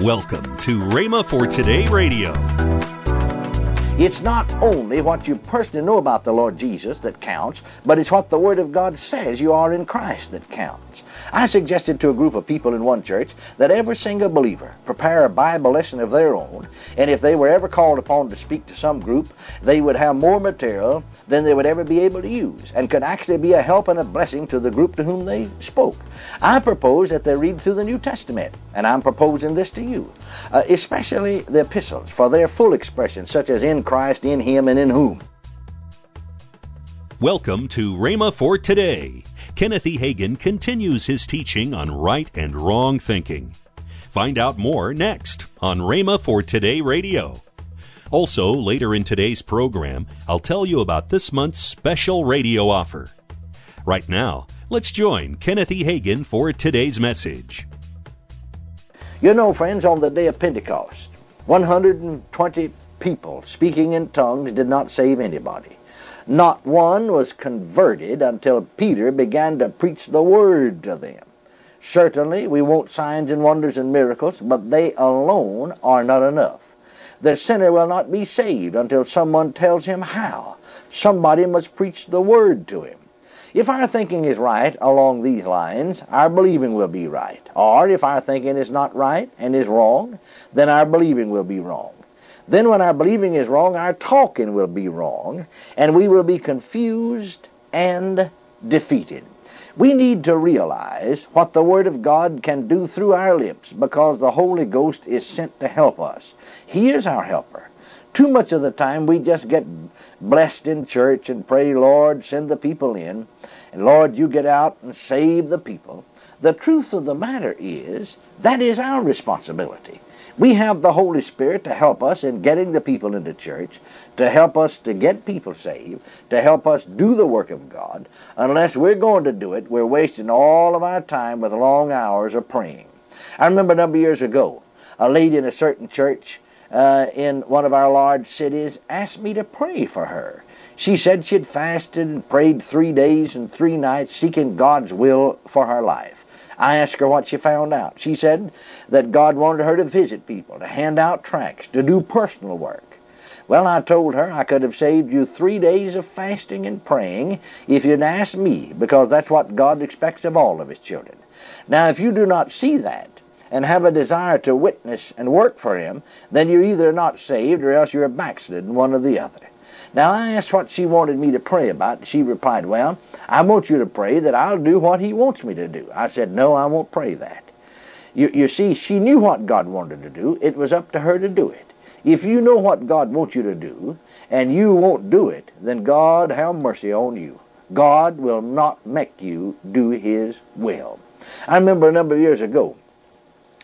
Welcome to Rhema for Today Radio. It's not only what you personally know about the Lord Jesus that counts, but it's what the Word of God says you are in Christ that counts. I suggested to a group of people in one church that every single believer prepare a Bible lesson of their own, and if they were ever called upon to speak to some group, they would have more material than they would ever be able to use, and could actually be a help and a blessing to the group to whom they spoke. I propose that they read through the New Testament, and I'm proposing this to you, uh, especially the epistles, for their full expression, such as in Christ, in Him, and in whom. Welcome to Rhema for Today. Kenneth E. Hagin continues his teaching on right and wrong thinking. Find out more next on Rhema for Today Radio. Also, later in today's program, I'll tell you about this month's special radio offer. Right now, let's join Kenneth E. Hagin for today's message. You know, friends, on the day of Pentecost, 120 people speaking in tongues did not save anybody. Not one was converted until Peter began to preach the word to them. Certainly, we want signs and wonders and miracles, but they alone are not enough. The sinner will not be saved until someone tells him how. Somebody must preach the word to him. If our thinking is right along these lines, our believing will be right. Or if our thinking is not right and is wrong, then our believing will be wrong. Then, when our believing is wrong, our talking will be wrong, and we will be confused and defeated. We need to realize what the Word of God can do through our lips because the Holy Ghost is sent to help us. He is our helper. Too much of the time we just get blessed in church and pray, Lord, send the people in, and Lord, you get out and save the people. The truth of the matter is that is our responsibility. We have the Holy Spirit to help us in getting the people into church, to help us to get people saved, to help us do the work of God. Unless we're going to do it, we're wasting all of our time with long hours of praying. I remember a number of years ago, a lady in a certain church uh, in one of our large cities asked me to pray for her. She said she had fasted and prayed three days and three nights seeking God's will for her life. I asked her what she found out. She said that God wanted her to visit people, to hand out tracts, to do personal work. Well, I told her I could have saved you three days of fasting and praying if you'd asked me, because that's what God expects of all of His children. Now, if you do not see that and have a desire to witness and work for Him, then you're either not saved or else you're a backslidden, one or the other. Now, I asked what she wanted me to pray about. She replied, Well, I want you to pray that I'll do what He wants me to do. I said, No, I won't pray that. You, you see, she knew what God wanted to do. It was up to her to do it. If you know what God wants you to do and you won't do it, then God have mercy on you. God will not make you do His will. I remember a number of years ago,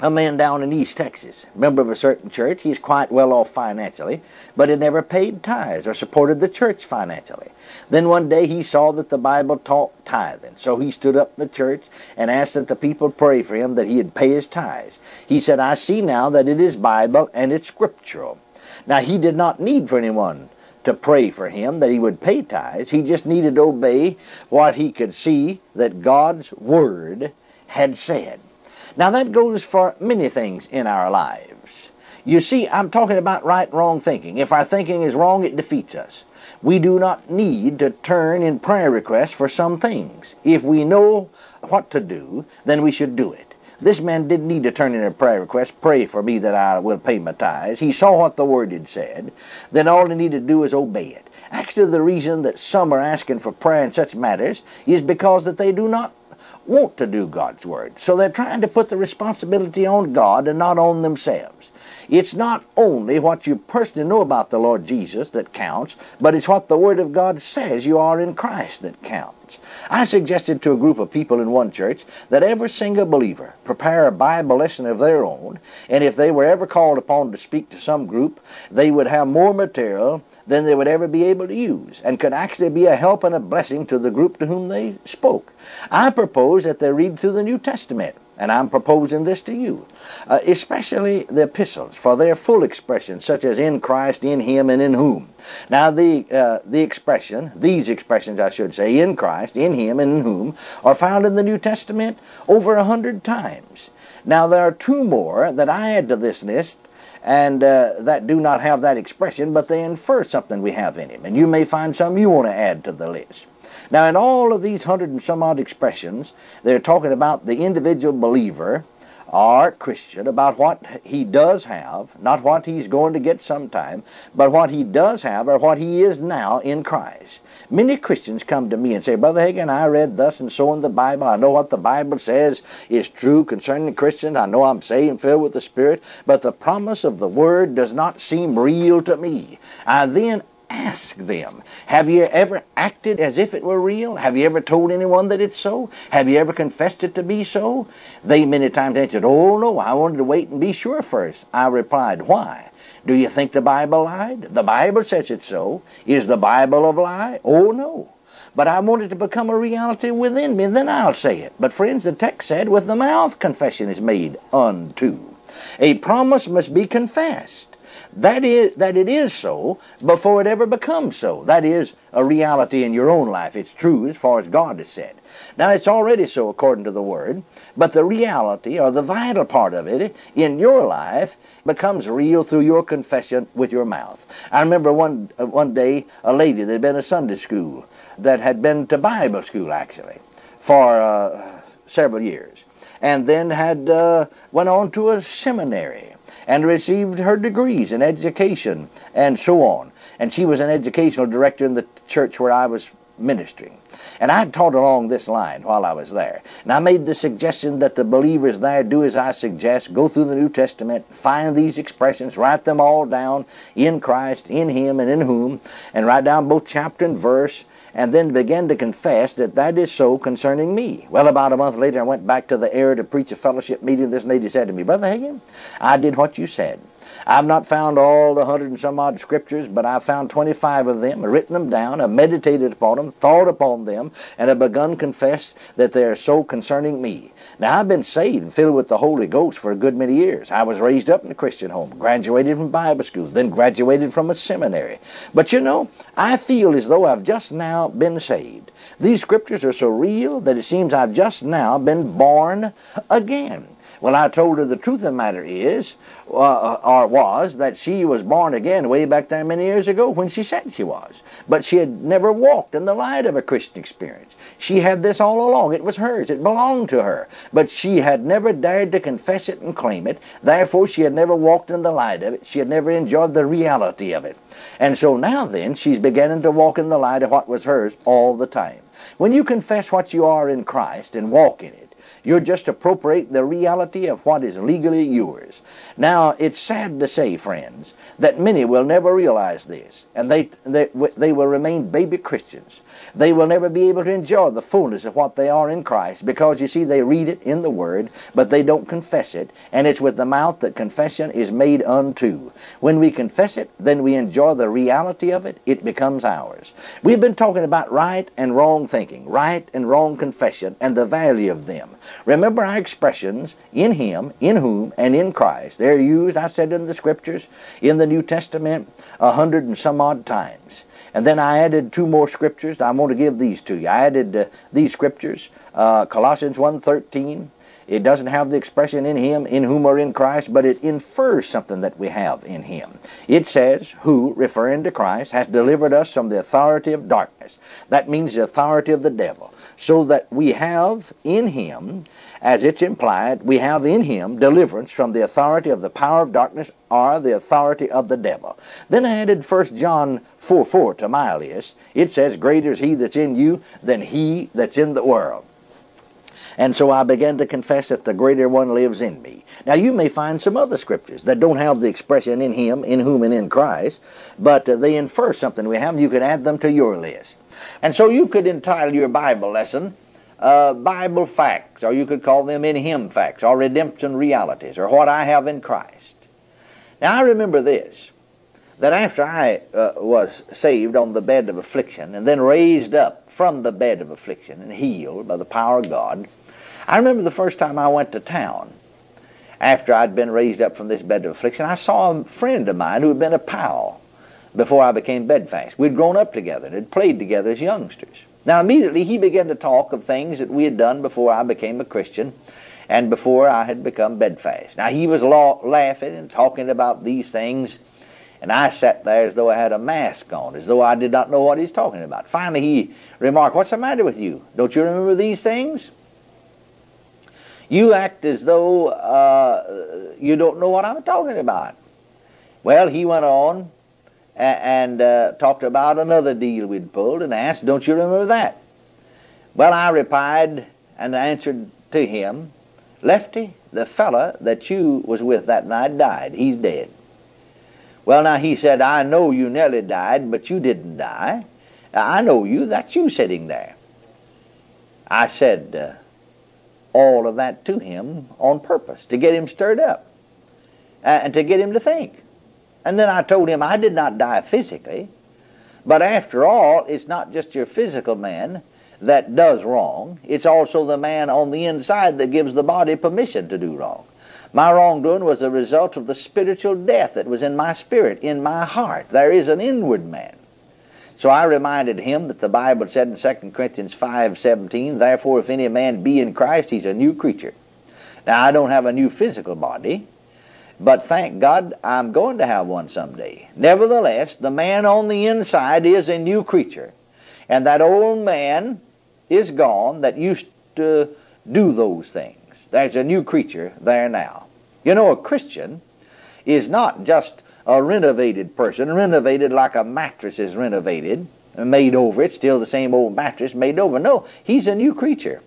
a man down in East Texas, member of a certain church. He's quite well off financially, but had never paid tithes or supported the church financially. Then one day he saw that the Bible taught tithing, so he stood up in the church and asked that the people pray for him that he'd pay his tithes. He said, I see now that it is Bible and it's scriptural. Now he did not need for anyone to pray for him that he would pay tithes. He just needed to obey what he could see that God's Word had said. Now, that goes for many things in our lives. You see, I'm talking about right wrong thinking. If our thinking is wrong, it defeats us. We do not need to turn in prayer requests for some things. If we know what to do, then we should do it. This man didn't need to turn in a prayer request, pray for me that I will pay my tithes. He saw what the word had said. Then all he needed to do is obey it. Actually, the reason that some are asking for prayer in such matters is because that they do not want to do God's Word. So they're trying to put the responsibility on God and not on themselves. It's not only what you personally know about the Lord Jesus that counts, but it's what the Word of God says you are in Christ that counts. I suggested to a group of people in one church that every single believer prepare a Bible lesson of their own, and if they were ever called upon to speak to some group, they would have more material than they would ever be able to use, and could actually be a help and a blessing to the group to whom they spoke. I propose that they read through the New Testament, and I'm proposing this to you, uh, especially the epistles, for their full expression, such as in Christ, in Him, and in whom. Now, the uh, the expression, these expressions, I should say, in Christ, in Him, and in whom, are found in the New Testament over a hundred times. Now, there are two more that I add to this list and uh, that do not have that expression, but they infer something we have in him. And you may find some you want to add to the list. Now, in all of these hundred and some odd expressions, they're talking about the individual believer or Christian about what he does have, not what he's going to get sometime, but what he does have or what he is now in Christ. Many Christians come to me and say, Brother Hagin, I read thus and so in the Bible. I know what the Bible says is true concerning Christians. I know I'm saved and filled with the Spirit, but the promise of the Word does not seem real to me. I then ask them, have you ever acted as if it were real? Have you ever told anyone that it's so? Have you ever confessed it to be so? They many times answered, oh no, I wanted to wait and be sure first. I replied, why? Do you think the Bible lied? The Bible says it's so. Is the Bible a lie? Oh no. But I want it to become a reality within me, then I'll say it. But friends, the text said, with the mouth confession is made unto. A promise must be confessed. That is that it is so before it ever becomes so. That is a reality in your own life. It's true as far as God has said. Now it's already so according to the word, but the reality or the vital part of it in your life becomes real through your confession with your mouth. I remember one uh, one day a lady that had been to Sunday school that had been to Bible school actually for uh, several years, and then had uh, went on to a seminary and received her degrees in education and so on. And she was an educational director in the church where I was ministering. And I taught along this line while I was there. And I made the suggestion that the believers there do as I suggest go through the New Testament, find these expressions, write them all down in Christ, in Him, and in whom, and write down both chapter and verse, and then begin to confess that that is so concerning me. Well, about a month later, I went back to the area to preach a fellowship meeting. This lady said to me, Brother Hagin, I did what you said. I've not found all the hundred and some odd scriptures, but I've found 25 of them, written them down, I've meditated upon them, thought upon them, and have begun confess that they are so concerning me. Now, I've been saved and filled with the Holy Ghost for a good many years. I was raised up in a Christian home, graduated from Bible school, then graduated from a seminary. But you know, I feel as though I've just now been saved. These scriptures are so real that it seems I've just now been born again. Well, I told her the truth of the matter is, uh, or was, that she was born again way back there many years ago when she said she was. But she had never walked in the light of a Christian experience. She had this all along. It was hers. It belonged to her. But she had never dared to confess it and claim it. Therefore, she had never walked in the light of it. She had never enjoyed the reality of it. And so now then, she's beginning to walk in the light of what was hers all the time. When you confess what you are in Christ and walk in it, you're just appropriating the reality of what is legally yours. Now, it's sad to say, friends, that many will never realize this, and they, they, they will remain baby Christians. They will never be able to enjoy the fullness of what they are in Christ because, you see, they read it in the Word, but they don't confess it, and it's with the mouth that confession is made unto. When we confess it, then we enjoy the reality of it, it becomes ours. We've been talking about right and wrong thinking, right and wrong confession, and the value of them. Remember our expressions in Him, in whom, and in Christ. They're used, I said in the Scriptures, in the New Testament, a hundred and some odd times. And then I added two more scriptures. I'm going to give these to you. I added uh, these scriptures, uh, Colossians 1.13. It doesn't have the expression in him, in whom or in Christ, but it infers something that we have in him. It says, who, referring to Christ, has delivered us from the authority of darkness. That means the authority of the devil. So that we have in him as it's implied, we have in him deliverance from the authority of the power of darkness or the authority of the devil. Then I added 1 John 4 4 to my list. It says, Greater is he that's in you than he that's in the world. And so I began to confess that the greater one lives in me. Now you may find some other scriptures that don't have the expression in him, in whom, and in Christ, but uh, they infer something we have. You could add them to your list. And so you could entitle your Bible lesson uh, Bible facts, or you could call them in Him facts, or redemption realities, or what I have in Christ. Now I remember this that after I uh, was saved on the bed of affliction and then raised up from the bed of affliction and healed by the power of God, I remember the first time I went to town after I'd been raised up from this bed of affliction. I saw a friend of mine who had been a pal before I became bedfast. We'd grown up together and had played together as youngsters. Now, immediately he began to talk of things that we had done before I became a Christian. and before I had become bedfast. Now he was la- laughing and talking about these things, and I sat there as though I had a mask on, as though I did not know what he's talking about. Finally, he remarked, What's the matter with you? Don't you remember these things? You act as though uh, you don't know what I'm talking about. Well, he went on and, uh, talked about another deal we'd pulled and asked, Don't you remember that? Well, I replied and answered to him, Lefty, the fella that you was with that night died. He's dead. Well, now he said, I know you nearly died, but you didn't die. I know you. That's you sitting there. I said uh, all of that to him on purpose, to get him stirred up uh, and to get him to think. And then I told him I did not die physically, but after all, it's not just your physical man that does wrong, it's also the man on the inside that gives the body permission to do wrong. My wrongdoing was the result of the spiritual death that was in my spirit, in my heart. There is an inward man. So I reminded him that the Bible said in 2 Corinthians 5:17, "Therefore if any man be in Christ, he's a new creature." Now I don't have a new physical body, but thank God I'm going to have one someday. Nevertheless, the man on the inside is a new creature. And that old man is gone that used to do those things. There's a new creature there now. You know, a Christian is not just a renovated person, renovated like a mattress is renovated, made over. It's still the same old mattress made over. No, he's a new creature.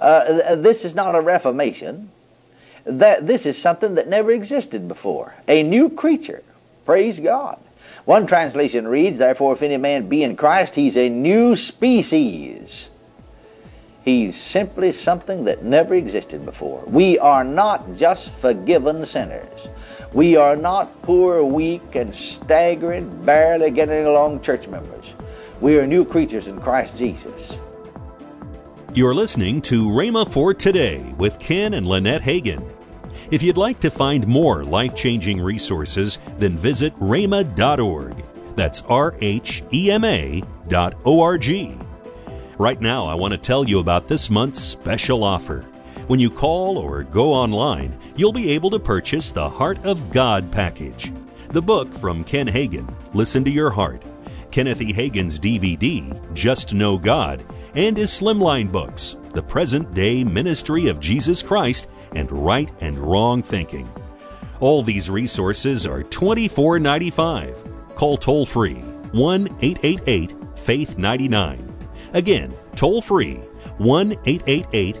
Uh, this is not a reformation. That this is something that never existed before. A new creature. Praise God. One translation reads, Therefore, if any man be in Christ, he's a new species. He's simply something that never existed before. We are not just forgiven sinners. We are not poor, weak, and staggering, barely getting along church members. We are new creatures in Christ Jesus. You're listening to Rhema for Today with Ken and Lynette Hagin. If you'd like to find more life changing resources, then visit rhema.org. That's R H E M A dot O R G. Right now, I want to tell you about this month's special offer. When you call or go online, you'll be able to purchase the Heart of God package. The book from Ken Hagin, Listen to Your Heart, Kenneth E. Hagin's DVD, Just Know God, and his Slimline books, The Present Day Ministry of Jesus Christ and Right and Wrong Thinking. All these resources are $24.95. Call toll free 1 888 Faith 99. Again, toll free 1 888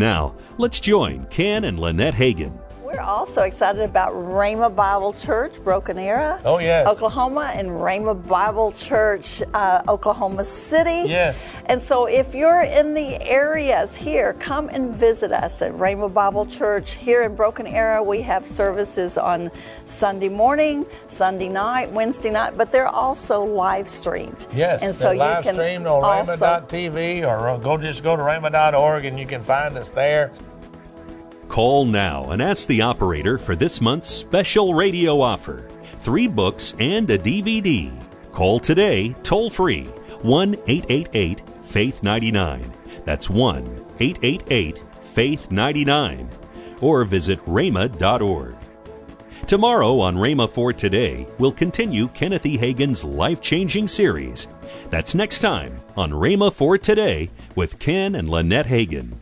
Now, let's join Ken and Lynette Hagin. We're also excited about Rhema Bible Church, Broken Arrow, Oh, yes. Oklahoma, and Rhema Bible Church, uh, Oklahoma City. Yes. And so, if you're in the areas here, come and visit us at Rhema Bible Church here in Broken Arrow. We have services on Sunday morning, Sunday night, Wednesday night, but they're also live streamed. Yes, and so you live can streamed on also, Rhema.tv or go just go to Rhema.org and you can find us there. Call now and ask the operator for this month's special radio offer three books and a DVD. Call today, toll free, 1 888 Faith 99. That's 1 888 Faith 99. Or visit rhema.org. Tomorrow on Rhema for Today, we'll continue Kenneth E. Hagin's life changing series. That's next time on Rhema for Today with Ken and Lynette Hagin.